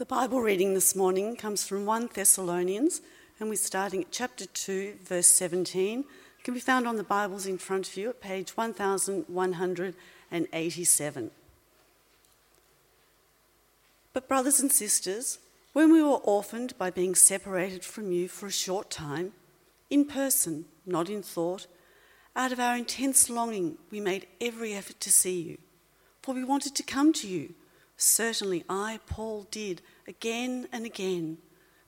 The Bible reading this morning comes from 1 Thessalonians, and we're starting at chapter 2, verse 17. It can be found on the Bibles in front of you at page 1187. But, brothers and sisters, when we were orphaned by being separated from you for a short time, in person, not in thought, out of our intense longing, we made every effort to see you, for we wanted to come to you Certainly, I, Paul, did again and again,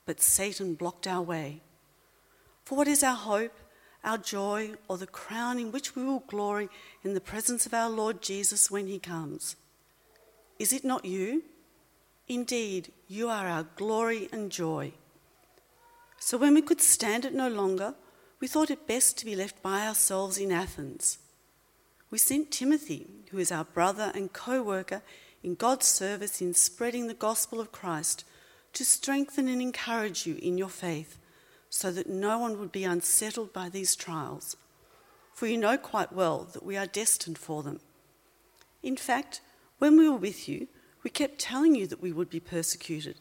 but Satan blocked our way. For what is our hope, our joy, or the crown in which we will glory in the presence of our Lord Jesus when he comes? Is it not you? Indeed, you are our glory and joy. So when we could stand it no longer, we thought it best to be left by ourselves in Athens. We sent Timothy, who is our brother and co worker in God's service in spreading the gospel of Christ to strengthen and encourage you in your faith so that no one would be unsettled by these trials. For you know quite well that we are destined for them. In fact, when we were with you, we kept telling you that we would be persecuted,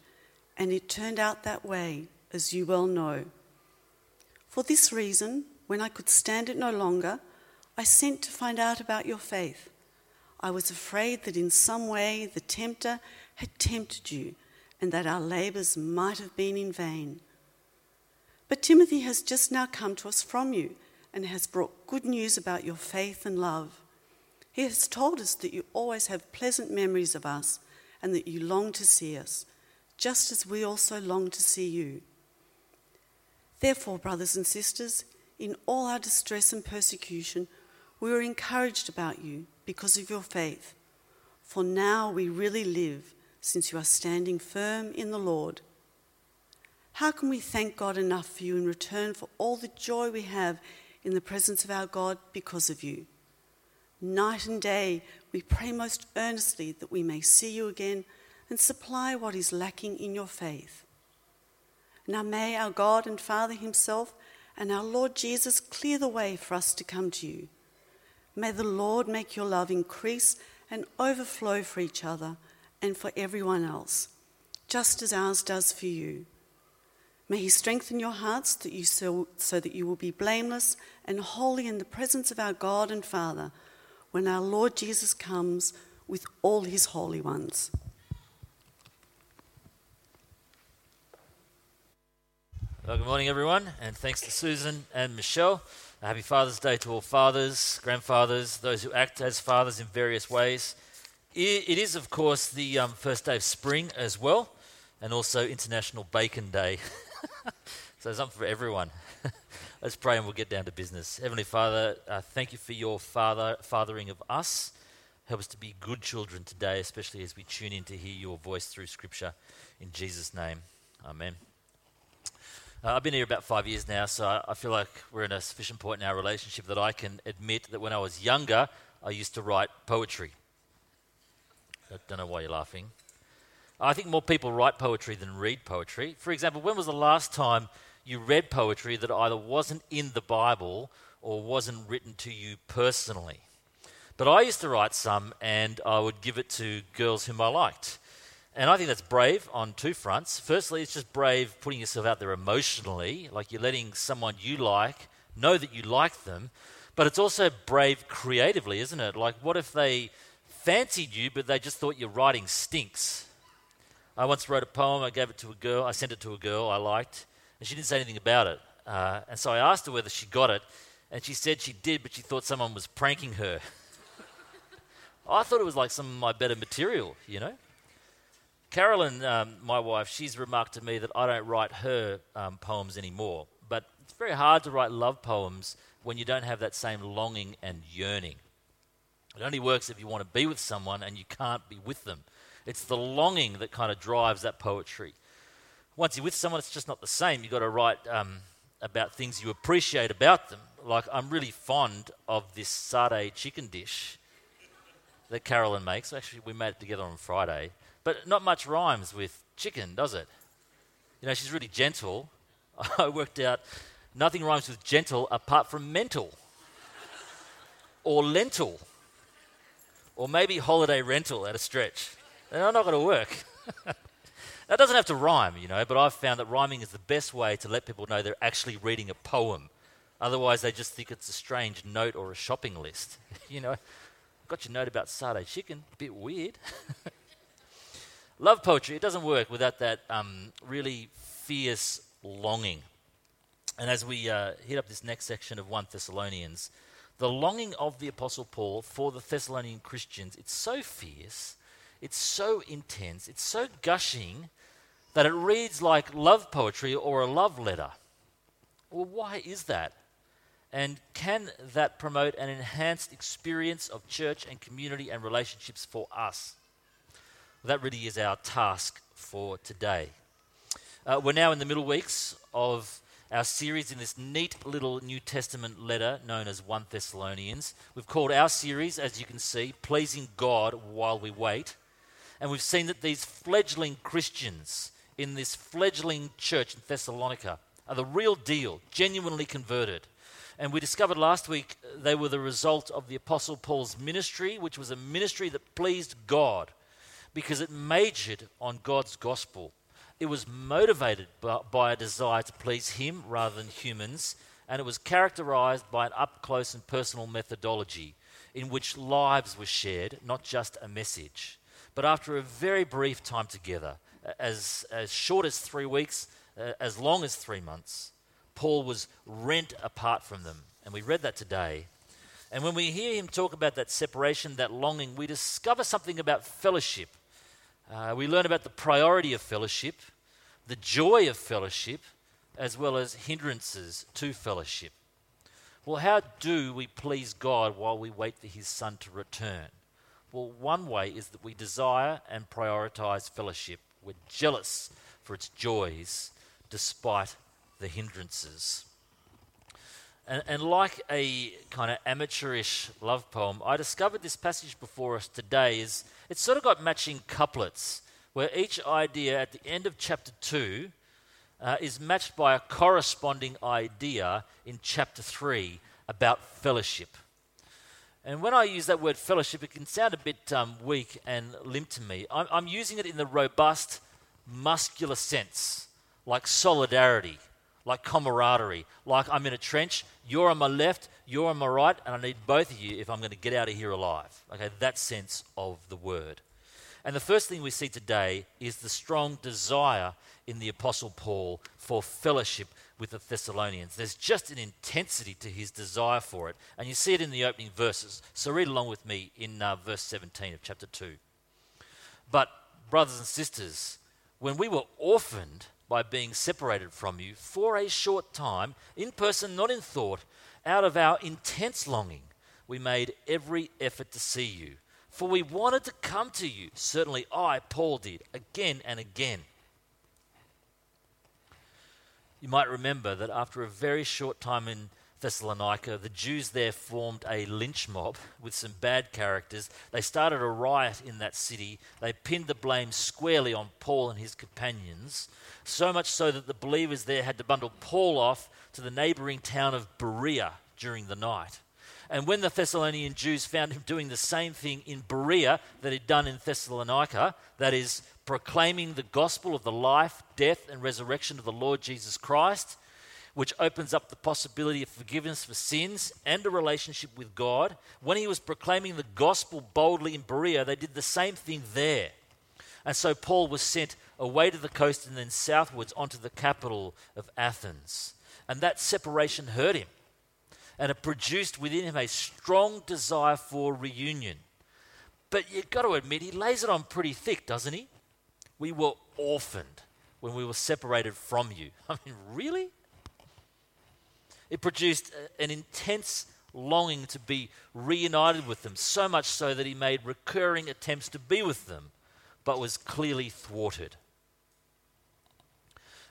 and it turned out that way, as you well know. For this reason, when I could stand it no longer, I sent to find out about your faith I was afraid that in some way the tempter had tempted you and that our labours might have been in vain. But Timothy has just now come to us from you and has brought good news about your faith and love. He has told us that you always have pleasant memories of us and that you long to see us, just as we also long to see you. Therefore, brothers and sisters, in all our distress and persecution, we were encouraged about you because of your faith. For now we really live since you are standing firm in the Lord. How can we thank God enough for you in return for all the joy we have in the presence of our God because of you? Night and day we pray most earnestly that we may see you again and supply what is lacking in your faith. Now may our God and Father Himself and our Lord Jesus clear the way for us to come to you. May the Lord make your love increase and overflow for each other and for everyone else, just as ours does for you. May He strengthen your hearts that you so, so that you will be blameless and holy in the presence of our God and Father when our Lord Jesus comes with all His holy ones. Well, good morning, everyone, and thanks to Susan and Michelle. Happy Father's Day to all fathers, grandfathers, those who act as fathers in various ways. It is, of course, the um, first day of spring as well, and also International Bacon Day. so there's something for everyone. Let's pray and we'll get down to business. Heavenly Father, uh, thank you for your father, fathering of us. Help us to be good children today, especially as we tune in to hear your voice through Scripture. In Jesus' name, Amen. Uh, I've been here about five years now, so I, I feel like we're in a sufficient point in our relationship that I can admit that when I was younger, I used to write poetry. I don't know why you're laughing. I think more people write poetry than read poetry. For example, when was the last time you read poetry that either wasn't in the Bible or wasn't written to you personally? But I used to write some and I would give it to girls whom I liked. And I think that's brave on two fronts. Firstly, it's just brave putting yourself out there emotionally, like you're letting someone you like know that you like them. But it's also brave creatively, isn't it? Like, what if they fancied you, but they just thought your writing stinks? I once wrote a poem, I gave it to a girl, I sent it to a girl I liked, and she didn't say anything about it. Uh, and so I asked her whether she got it, and she said she did, but she thought someone was pranking her. I thought it was like some of my better material, you know? Carolyn, um, my wife, she's remarked to me that I don't write her um, poems anymore. But it's very hard to write love poems when you don't have that same longing and yearning. It only works if you want to be with someone and you can't be with them. It's the longing that kind of drives that poetry. Once you're with someone, it's just not the same. You've got to write um, about things you appreciate about them. Like, I'm really fond of this satay chicken dish that Carolyn makes. Actually, we made it together on Friday. But not much rhymes with chicken, does it? You know, she's really gentle. I worked out nothing rhymes with gentle apart from mental or lentil or maybe holiday rental at a stretch. They're not going to work. That doesn't have to rhyme, you know, but I've found that rhyming is the best way to let people know they're actually reading a poem. Otherwise, they just think it's a strange note or a shopping list. you know, got your note about satay chicken, a bit weird. Love poetry, it doesn't work without that um, really fierce longing. And as we uh, hit up this next section of 1 Thessalonians, the longing of the Apostle Paul for the Thessalonian Christians, it's so fierce, it's so intense, it's so gushing that it reads like love poetry or a love letter. Well, why is that? And can that promote an enhanced experience of church and community and relationships for us? That really is our task for today. Uh, we're now in the middle weeks of our series in this neat little New Testament letter known as 1 Thessalonians. We've called our series, as you can see, Pleasing God While We Wait. And we've seen that these fledgling Christians in this fledgling church in Thessalonica are the real deal, genuinely converted. And we discovered last week they were the result of the Apostle Paul's ministry, which was a ministry that pleased God because it majored on God's gospel it was motivated by a desire to please him rather than humans, and it was characterized by an up close and personal methodology in which lives were shared, not just a message. But after a very brief time together, as, as short as three weeks, uh, as long as three months, Paul was rent apart from them. And we read that today. And when we hear him talk about that separation, that longing, we discover something about fellowship. Uh, we learn about the priority of fellowship, the joy of fellowship, as well as hindrances to fellowship. Well, how do we please God while we wait for His Son to return? Well, one way is that we desire and prioritize fellowship. We're jealous for its joys despite the hindrances. And, and, like a kind of amateurish love poem, I discovered this passage before us today is it's sort of got matching couplets where each idea at the end of chapter 2 uh, is matched by a corresponding idea in chapter 3 about fellowship. And when I use that word fellowship, it can sound a bit um, weak and limp to me. I'm, I'm using it in the robust, muscular sense, like solidarity, like camaraderie, like I'm in a trench, you're on my left, you're on my right, and I need both of you if I'm going to get out of here alive. Okay, that sense of the word. And the first thing we see today is the strong desire in the Apostle Paul for fellowship with the Thessalonians. There's just an intensity to his desire for it. And you see it in the opening verses. So read along with me in uh, verse 17 of chapter 2. But, brothers and sisters, when we were orphaned by being separated from you for a short time, in person, not in thought, out of our intense longing, we made every effort to see you for we wanted to come to you. Certainly I, Paul, did again and again. You might remember that after a very short time in Thessalonica, the Jews there formed a lynch mob with some bad characters. They started a riot in that city. They pinned the blame squarely on Paul and his companions, so much so that the believers there had to bundle Paul off to the neighboring town of Berea during the night. And when the Thessalonian Jews found him doing the same thing in Berea that he'd done in Thessalonica, that is, proclaiming the gospel of the life, death, and resurrection of the Lord Jesus Christ, which opens up the possibility of forgiveness for sins and a relationship with God, when he was proclaiming the gospel boldly in Berea, they did the same thing there. And so Paul was sent away to the coast and then southwards onto the capital of Athens. And that separation hurt him and it produced within him a strong desire for reunion. But you've got to admit, he lays it on pretty thick, doesn't he? We were orphaned when we were separated from you. I mean, really? It produced uh, an intense longing to be reunited with them, so much so that he made recurring attempts to be with them, but was clearly thwarted.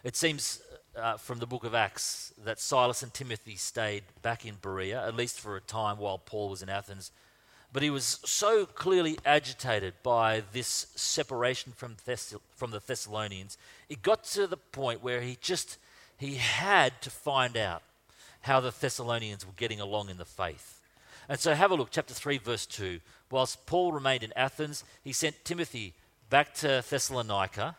It seems uh, from the book of Acts that Silas and Timothy stayed back in Berea, at least for a time while Paul was in Athens. But he was so clearly agitated by this separation from, Thess- from the Thessalonians, it got to the point where he just he had to find out how the Thessalonians were getting along in the faith. And so have a look, chapter 3, verse 2. Whilst Paul remained in Athens, he sent Timothy back to Thessalonica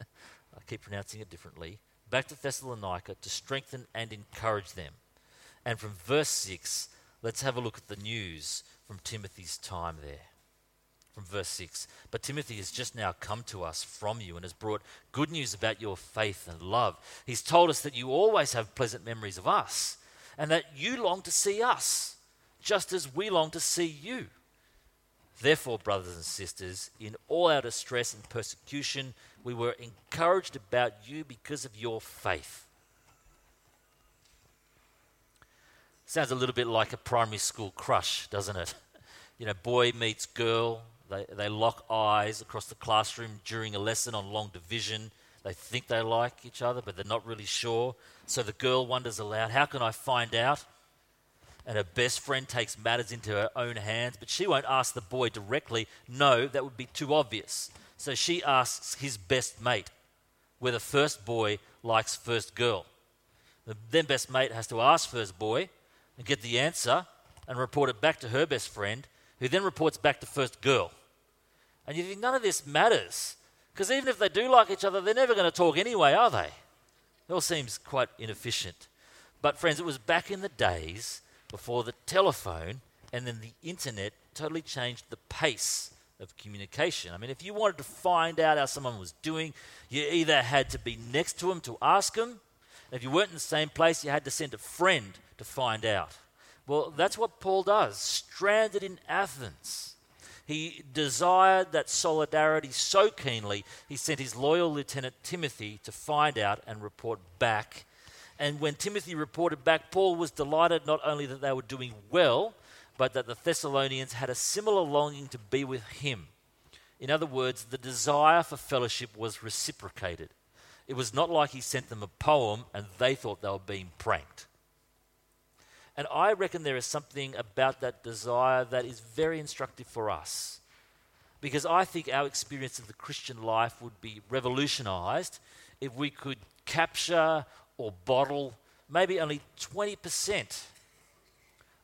I keep pronouncing it differently, back to Thessalonica to strengthen and encourage them. And from verse 6, let's have a look at the news from Timothy's time there. From verse 6 But Timothy has just now come to us from you and has brought good news about your faith and love. He's told us that you always have pleasant memories of us and that you long to see us, just as we long to see you. Therefore, brothers and sisters, in all our distress and persecution, we were encouraged about you because of your faith. Sounds a little bit like a primary school crush, doesn't it? You know, boy meets girl, they, they lock eyes across the classroom during a lesson on long division. They think they like each other, but they're not really sure. So the girl wonders aloud, How can I find out? And her best friend takes matters into her own hands, but she won't ask the boy directly. No, that would be too obvious. So she asks his best mate, where the first boy likes first girl. The then best mate has to ask first boy and get the answer and report it back to her best friend, who then reports back to first girl. And you think none of this matters, because even if they do like each other, they're never going to talk anyway, are they? It all seems quite inefficient. But, friends, it was back in the days before the telephone and then the internet totally changed the pace of communication. I mean, if you wanted to find out how someone was doing, you either had to be next to them to ask them, and if you weren't in the same place, you had to send a friend to find out. Well, that's what Paul does, stranded in Athens. He desired that solidarity so keenly, he sent his loyal lieutenant Timothy to find out and report back and when Timothy reported back, Paul was delighted not only that they were doing well, but that the Thessalonians had a similar longing to be with him. In other words, the desire for fellowship was reciprocated. It was not like he sent them a poem and they thought they were being pranked. And I reckon there is something about that desire that is very instructive for us. Because I think our experience of the Christian life would be revolutionized if we could capture or bottle maybe only 20%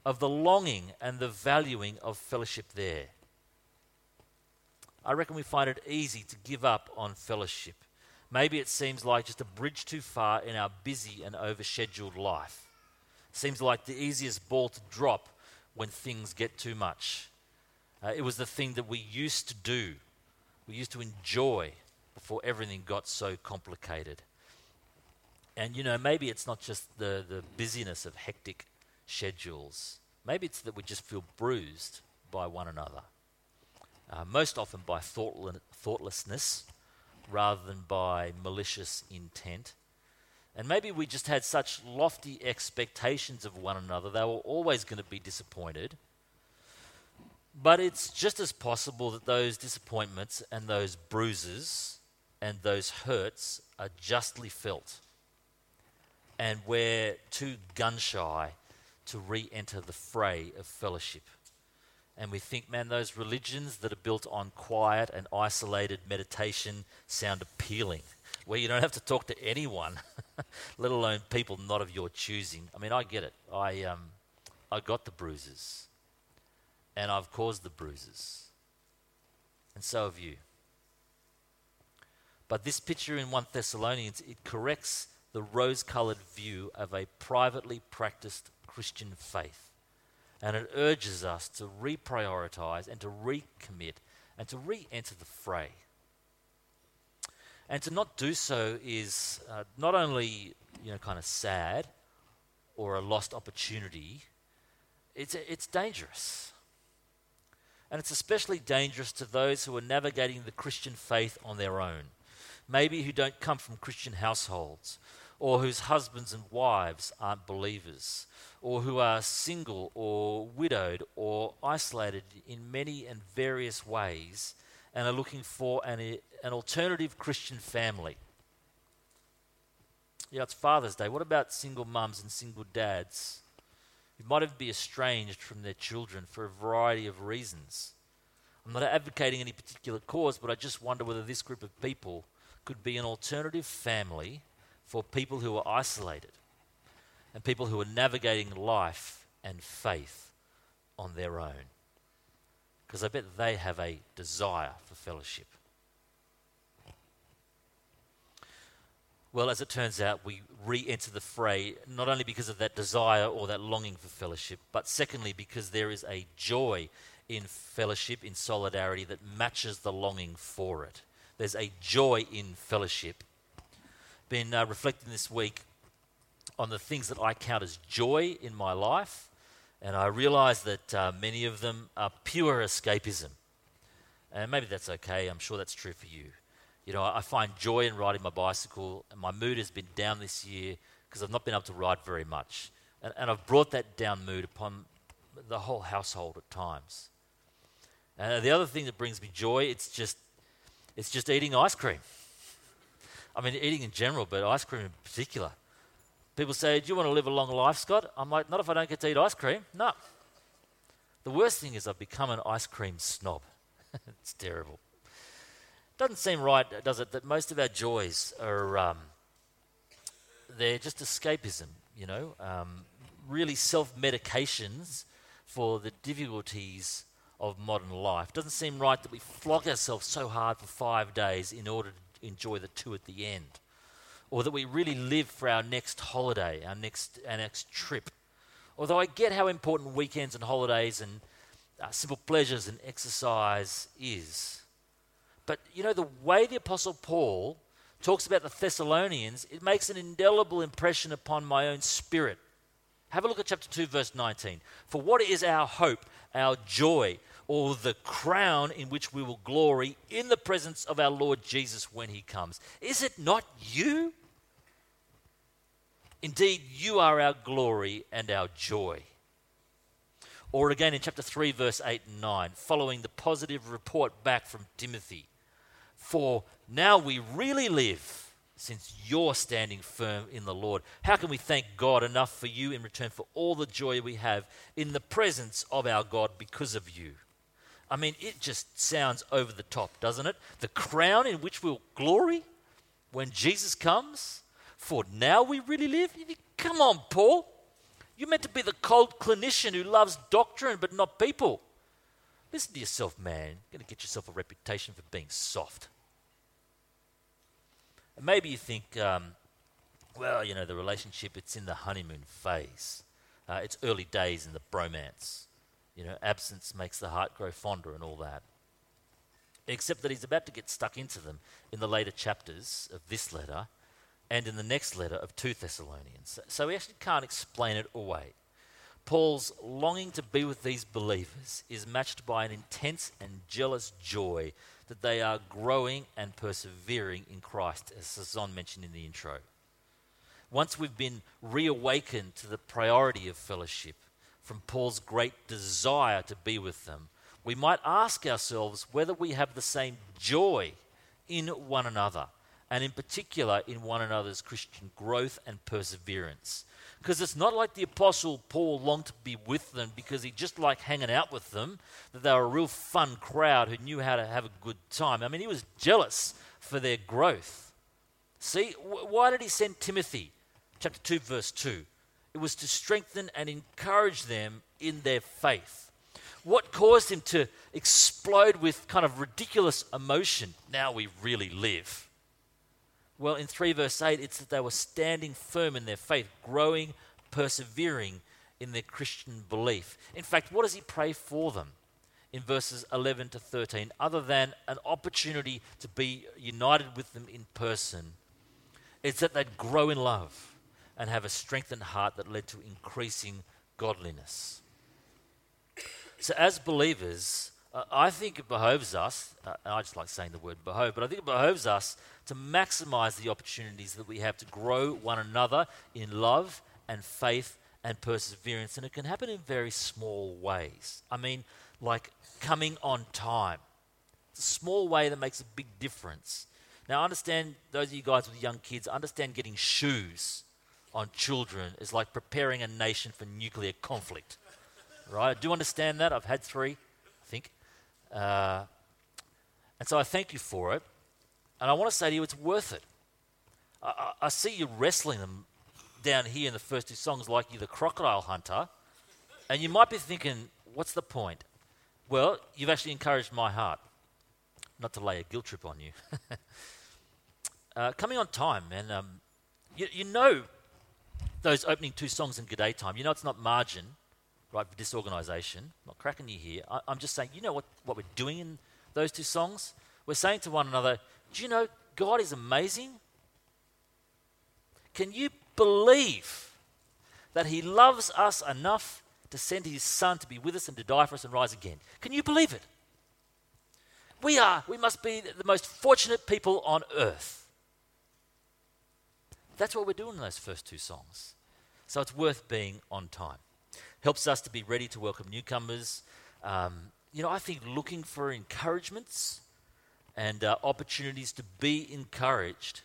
of the longing and the valuing of fellowship there. I reckon we find it easy to give up on fellowship. Maybe it seems like just a bridge too far in our busy and overscheduled life. Seems like the easiest ball to drop when things get too much. Uh, it was the thing that we used to do, we used to enjoy before everything got so complicated. And you know, maybe it's not just the, the busyness of hectic schedules. Maybe it's that we just feel bruised by one another. Uh, most often by thoughtlessness rather than by malicious intent. And maybe we just had such lofty expectations of one another, they were always going to be disappointed. But it's just as possible that those disappointments and those bruises and those hurts are justly felt and we're too gun shy to re enter the fray of fellowship. And we think, man, those religions that are built on quiet and isolated meditation sound appealing, where you don't have to talk to anyone, let alone people not of your choosing. I mean, I get it. I, um, I got the bruises, and I've caused the bruises, and so have you. But this picture in 1 Thessalonians, it corrects the rose colored view of a privately practiced Christian faith. And it urges us to reprioritize and to recommit and to re enter the fray. And to not do so is uh, not only you know, kind of sad or a lost opportunity, it's, it's dangerous. And it's especially dangerous to those who are navigating the Christian faith on their own. Maybe who don't come from Christian households, or whose husbands and wives aren't believers, or who are single or widowed or isolated in many and various ways and are looking for an, an alternative Christian family. Yeah, it's Father's Day. What about single mums and single dads who might even be estranged from their children for a variety of reasons? I'm not advocating any particular cause, but I just wonder whether this group of people could be an alternative family for people who are isolated and people who are navigating life and faith on their own. Because I bet they have a desire for fellowship. Well, as it turns out, we re enter the fray not only because of that desire or that longing for fellowship, but secondly, because there is a joy in fellowship, in solidarity, that matches the longing for it. There's a joy in fellowship. Been uh, reflecting this week on the things that I count as joy in my life, and I realize that uh, many of them are pure escapism. And maybe that's okay, I'm sure that's true for you. You know, I find joy in riding my bicycle, and my mood has been down this year because I've not been able to ride very much. And, and I've brought that down mood upon the whole household at times. And the other thing that brings me joy, it's just, it's just eating ice cream. I mean, eating in general, but ice cream in particular. People say, Do you want to live a long life, Scott? I'm like, Not if I don't get to eat ice cream. No. The worst thing is I've become an ice cream snob. it's terrible. Doesn't seem right, does it, that most of our joys are um, they're just escapism, you know, um, really self medications for the difficulties of modern life. Doesn't seem right that we flog ourselves so hard for five days in order to enjoy the two at the end, or that we really live for our next holiday, our next our next trip. Although I get how important weekends and holidays and uh, simple pleasures and exercise is. But you know, the way the Apostle Paul talks about the Thessalonians, it makes an indelible impression upon my own spirit. Have a look at chapter 2, verse 19. For what is our hope, our joy, or the crown in which we will glory in the presence of our Lord Jesus when he comes? Is it not you? Indeed, you are our glory and our joy. Or again in chapter 3, verse 8 and 9, following the positive report back from Timothy. For now we really live since you're standing firm in the Lord. How can we thank God enough for you in return for all the joy we have in the presence of our God because of you? I mean, it just sounds over the top, doesn't it? The crown in which we'll glory when Jesus comes. For now we really live. Come on, Paul. You're meant to be the cold clinician who loves doctrine but not people. Listen to yourself, man. You're going to get yourself a reputation for being soft. And maybe you think, um, well, you know, the relationship, it's in the honeymoon phase. Uh, it's early days in the bromance. You know, absence makes the heart grow fonder and all that. Except that he's about to get stuck into them in the later chapters of this letter and in the next letter of 2 Thessalonians. So we actually can't explain it away. Paul's longing to be with these believers is matched by an intense and jealous joy that they are growing and persevering in Christ, as Susan mentioned in the intro. Once we've been reawakened to the priority of fellowship from Paul's great desire to be with them, we might ask ourselves whether we have the same joy in one another, and in particular in one another's Christian growth and perseverance. Because it's not like the Apostle Paul longed to be with them because he just liked hanging out with them, that they were a real fun crowd who knew how to have a good time. I mean, he was jealous for their growth. See, why did he send Timothy? Chapter 2, verse 2. It was to strengthen and encourage them in their faith. What caused him to explode with kind of ridiculous emotion? Now we really live. Well, in 3 verse 8, it's that they were standing firm in their faith, growing, persevering in their Christian belief. In fact, what does he pray for them in verses 11 to 13, other than an opportunity to be united with them in person? It's that they'd grow in love and have a strengthened heart that led to increasing godliness. So, as believers, uh, I think it behoves us, uh, I just like saying the word behove, but I think it behoves us to maximize the opportunities that we have to grow one another in love and faith and perseverance. And it can happen in very small ways. I mean, like coming on time. It's a small way that makes a big difference. Now, I understand those of you guys with young kids, understand getting shoes on children is like preparing a nation for nuclear conflict. Right? I Do understand that? I've had three, I think. Uh, and so I thank you for it. And I want to say to you, it's worth it. I, I, see you wrestling them down here in the first two songs like you're the crocodile hunter. And you might be thinking, what's the point? Well, you've actually encouraged my heart. Not to lay a guilt trip on you. uh, coming on time, man. Um, you, you know those opening two songs in G'day Time. You know it's not margin, right, for disorganization. I'm not cracking you here. I, I'm just saying, you know what, what we're doing in those two songs? We're saying to one another, do you know God is amazing? Can you believe that He loves us enough to send His Son to be with us and to die for us and rise again? Can you believe it? We are, we must be the most fortunate people on earth. That's what we're doing in those first two songs. So it's worth being on time. Helps us to be ready to welcome newcomers. Um, you know, I think looking for encouragements and uh, opportunities to be encouraged.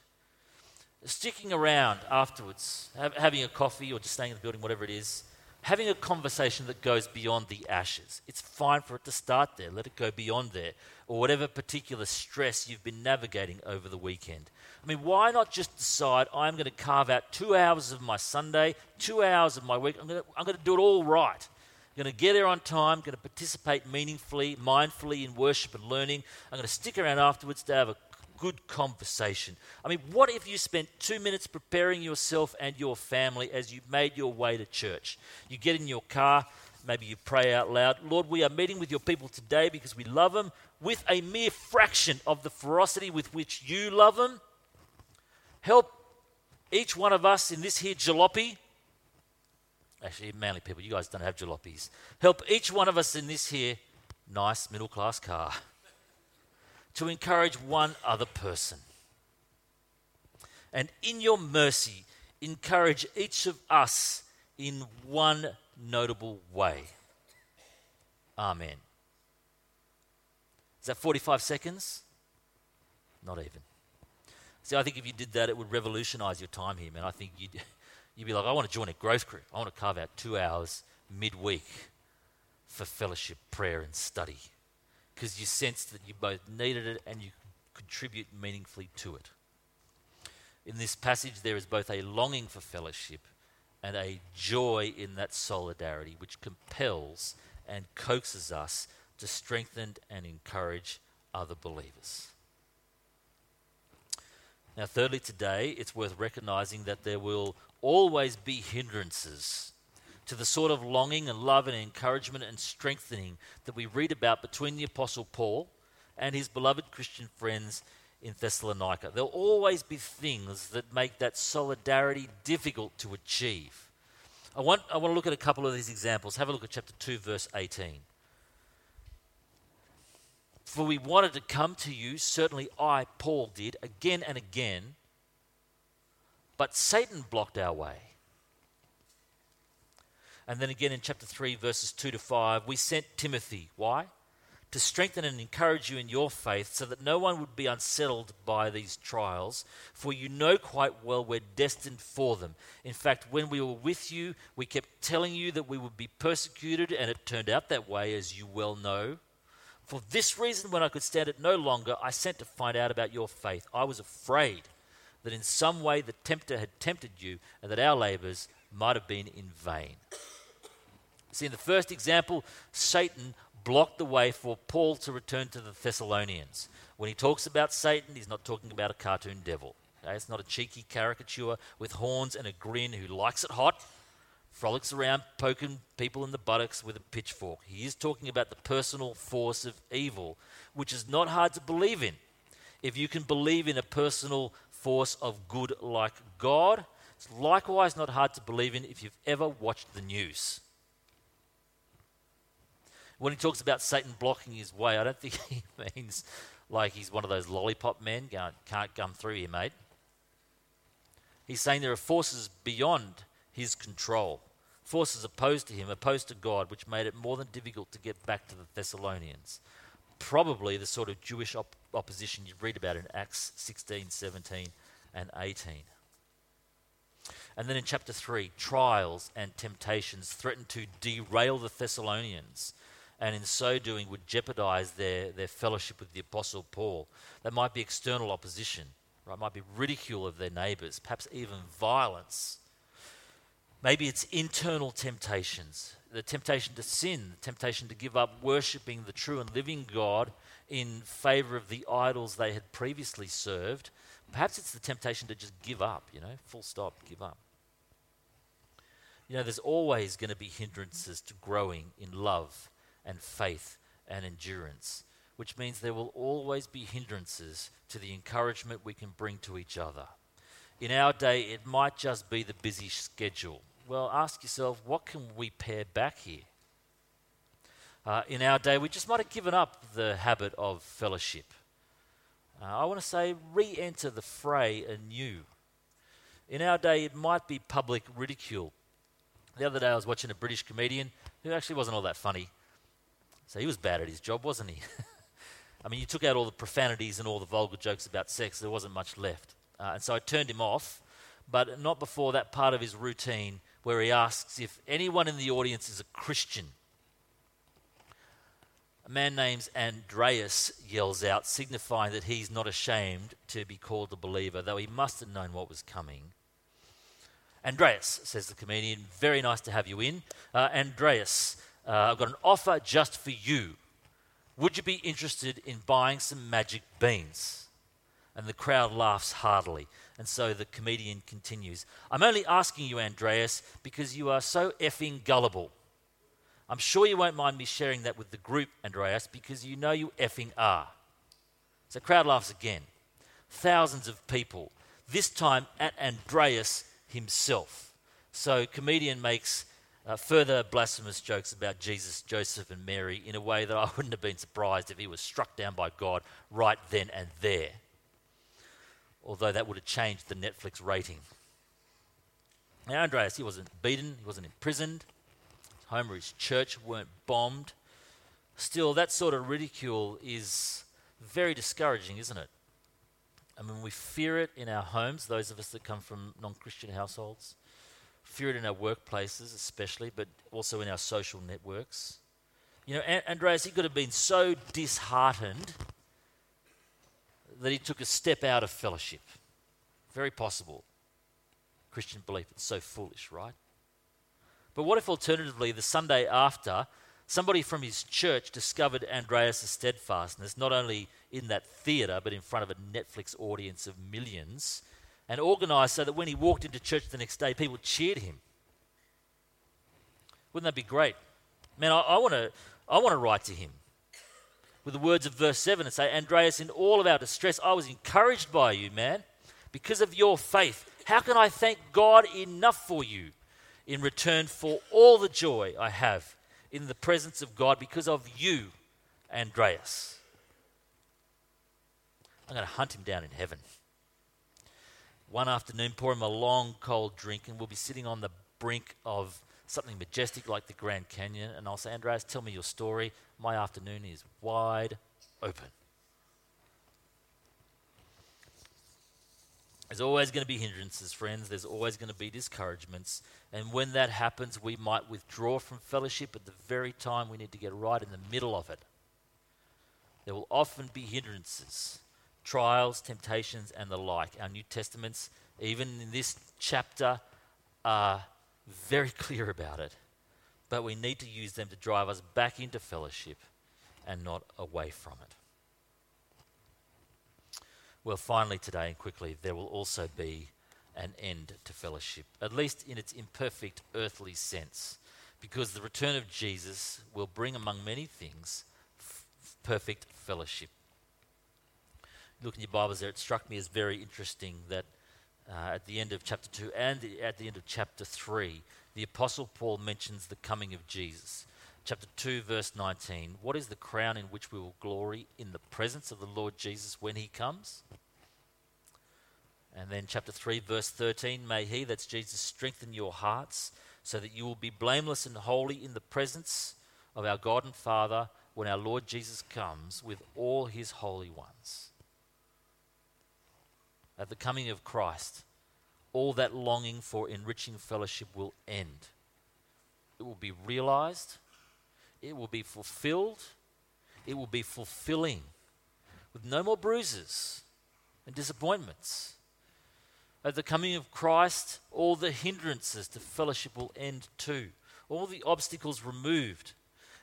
Sticking around afterwards, having a coffee or just staying in the building, whatever it is, having a conversation that goes beyond the ashes. It's fine for it to start there, let it go beyond there, or whatever particular stress you've been navigating over the weekend. I mean, why not just decide I'm going to carve out two hours of my Sunday, two hours of my week? I'm going to, I'm going to do it all right. I'm going to get there on time, I'm going to participate meaningfully, mindfully in worship and learning. I'm going to stick around afterwards to have a good conversation. I mean, what if you spent two minutes preparing yourself and your family as you made your way to church? You get in your car, maybe you pray out loud Lord, we are meeting with your people today because we love them with a mere fraction of the ferocity with which you love them. Help each one of us in this here jalopy Actually, manly people, you guys don't have jalopies. Help each one of us in this here nice middle class car to encourage one other person. And in your mercy, encourage each of us in one notable way. Amen. Is that 45 seconds? Not even. See, I think if you did that, it would revolutionize your time here, man. I think you'd. You'd be like, I want to join a growth group. I want to carve out two hours midweek for fellowship, prayer, and study. Because you sensed that you both needed it and you contribute meaningfully to it. In this passage, there is both a longing for fellowship and a joy in that solidarity, which compels and coaxes us to strengthen and encourage other believers. Now, thirdly, today, it's worth recognizing that there will always be hindrances to the sort of longing and love and encouragement and strengthening that we read about between the Apostle Paul and his beloved Christian friends in Thessalonica. There'll always be things that make that solidarity difficult to achieve. I want, I want to look at a couple of these examples. Have a look at chapter 2, verse 18. For we wanted to come to you, certainly I, Paul, did, again and again but Satan blocked our way. And then again in chapter 3, verses 2 to 5, we sent Timothy. Why? To strengthen and encourage you in your faith, so that no one would be unsettled by these trials, for you know quite well we're destined for them. In fact, when we were with you, we kept telling you that we would be persecuted, and it turned out that way, as you well know. For this reason, when I could stand it no longer, I sent to find out about your faith. I was afraid that in some way the tempter had tempted you and that our labors might have been in vain. See, in the first example, Satan blocked the way for Paul to return to the Thessalonians. When he talks about Satan, he's not talking about a cartoon devil. Okay? It's not a cheeky caricature with horns and a grin who likes it hot, frolics around poking people in the buttocks with a pitchfork. He is talking about the personal force of evil, which is not hard to believe in. If you can believe in a personal force of good like God. It's likewise not hard to believe in if you've ever watched the news. When he talks about Satan blocking his way, I don't think he means like he's one of those lollipop men going, can't come through here, mate. He's saying there are forces beyond his control, forces opposed to him, opposed to God, which made it more than difficult to get back to the Thessalonians probably the sort of Jewish op- opposition you read about in Acts 16, 17, and 18. And then in chapter 3, trials and temptations threaten to derail the Thessalonians, and in so doing would jeopardize their, their fellowship with the Apostle Paul. That might be external opposition, right? Might be ridicule of their neighbors, perhaps even violence. Maybe it's internal temptations the temptation to sin, the temptation to give up worshipping the true and living God in favor of the idols they had previously served. Perhaps it's the temptation to just give up, you know, full stop, give up. You know, there's always going to be hindrances to growing in love and faith and endurance, which means there will always be hindrances to the encouragement we can bring to each other. In our day, it might just be the busy schedule. Well, ask yourself, what can we pare back here? Uh, in our day, we just might have given up the habit of fellowship. Uh, I want to say, re enter the fray anew. In our day, it might be public ridicule. The other day, I was watching a British comedian who actually wasn't all that funny. So he was bad at his job, wasn't he? I mean, you took out all the profanities and all the vulgar jokes about sex, there wasn't much left. Uh, and so I turned him off, but not before that part of his routine where he asks if anyone in the audience is a Christian. A man named Andreas yells out, signifying that he's not ashamed to be called a believer, though he must have known what was coming. Andreas, says the comedian, very nice to have you in. Uh, Andreas, uh, I've got an offer just for you. Would you be interested in buying some magic beans? And the crowd laughs heartily. And so the comedian continues I'm only asking you, Andreas, because you are so effing gullible. I'm sure you won't mind me sharing that with the group, Andreas, because you know you effing are. So crowd laughs again. Thousands of people, this time at Andreas himself. So comedian makes uh, further blasphemous jokes about Jesus, Joseph, and Mary in a way that I wouldn't have been surprised if he was struck down by God right then and there although that would have changed the Netflix rating. Now, Andreas, he wasn't beaten, he wasn't imprisoned, his home or his church weren't bombed. Still, that sort of ridicule is very discouraging, isn't it? I mean, we fear it in our homes, those of us that come from non Christian households, fear it in our workplaces, especially, but also in our social networks. You know, Andreas, he could have been so disheartened that he took a step out of fellowship. Very possible. Christian belief, it's so foolish, right? But what if alternatively, the Sunday after, somebody from his church discovered Andreas' steadfastness, not only in that theatre, but in front of a Netflix audience of millions, and organised so that when he walked into church the next day, people cheered him? Wouldn't that be great? Man, I, I want to I wanna write to him with the words of verse 7 and say, Andreas, in all of our distress, I was encouraged by you, man, because of your faith. How can I thank God enough for you in return for all the joy I have in the presence of God because of you, Andreas? I'm going to hunt him down in heaven. One afternoon, pour him a long, cold drink, and we'll be sitting on the brink of something majestic like the Grand Canyon, and I'll say, Andreas, tell me your story my afternoon is wide open. There's always going to be hindrances, friends. There's always going to be discouragements. And when that happens, we might withdraw from fellowship at the very time we need to get right in the middle of it. There will often be hindrances, trials, temptations, and the like. Our New Testaments, even in this chapter, are very clear about it but we need to use them to drive us back into fellowship and not away from it. Well, finally, today and quickly, there will also be an end to fellowship, at least in its imperfect earthly sense, because the return of Jesus will bring, among many things, f- perfect fellowship. Look in your Bibles there, it struck me as very interesting that uh, at the end of chapter 2 and at the end of chapter 3, the Apostle Paul mentions the coming of Jesus. Chapter 2, verse 19. What is the crown in which we will glory in the presence of the Lord Jesus when he comes? And then chapter 3, verse 13. May he, that's Jesus, strengthen your hearts so that you will be blameless and holy in the presence of our God and Father when our Lord Jesus comes with all his holy ones. At the coming of Christ, all that longing for enriching fellowship will end. It will be realized, it will be fulfilled, it will be fulfilling with no more bruises and disappointments. At the coming of Christ, all the hindrances to fellowship will end too, all the obstacles removed.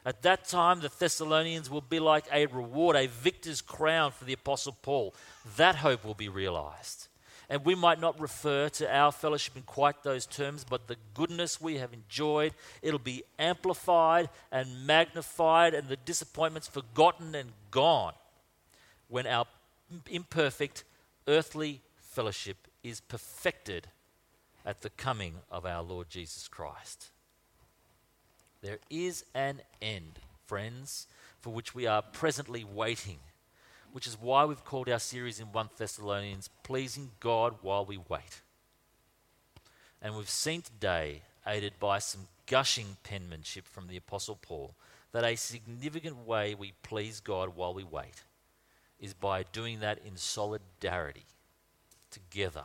At that time, the Thessalonians will be like a reward, a victor's crown for the Apostle Paul. That hope will be realized. And we might not refer to our fellowship in quite those terms, but the goodness we have enjoyed, it'll be amplified and magnified, and the disappointments forgotten and gone when our imperfect earthly fellowship is perfected at the coming of our Lord Jesus Christ. There is an end, friends, for which we are presently waiting, which is why we've called our series in 1 Thessalonians Pleasing God While We Wait. And we've seen today, aided by some gushing penmanship from the Apostle Paul, that a significant way we please God while we wait is by doing that in solidarity, together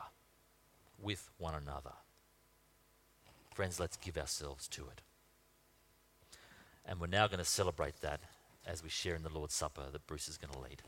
with one another. Friends, let's give ourselves to it. And we're now going to celebrate that as we share in the Lord's Supper that Bruce is going to lead.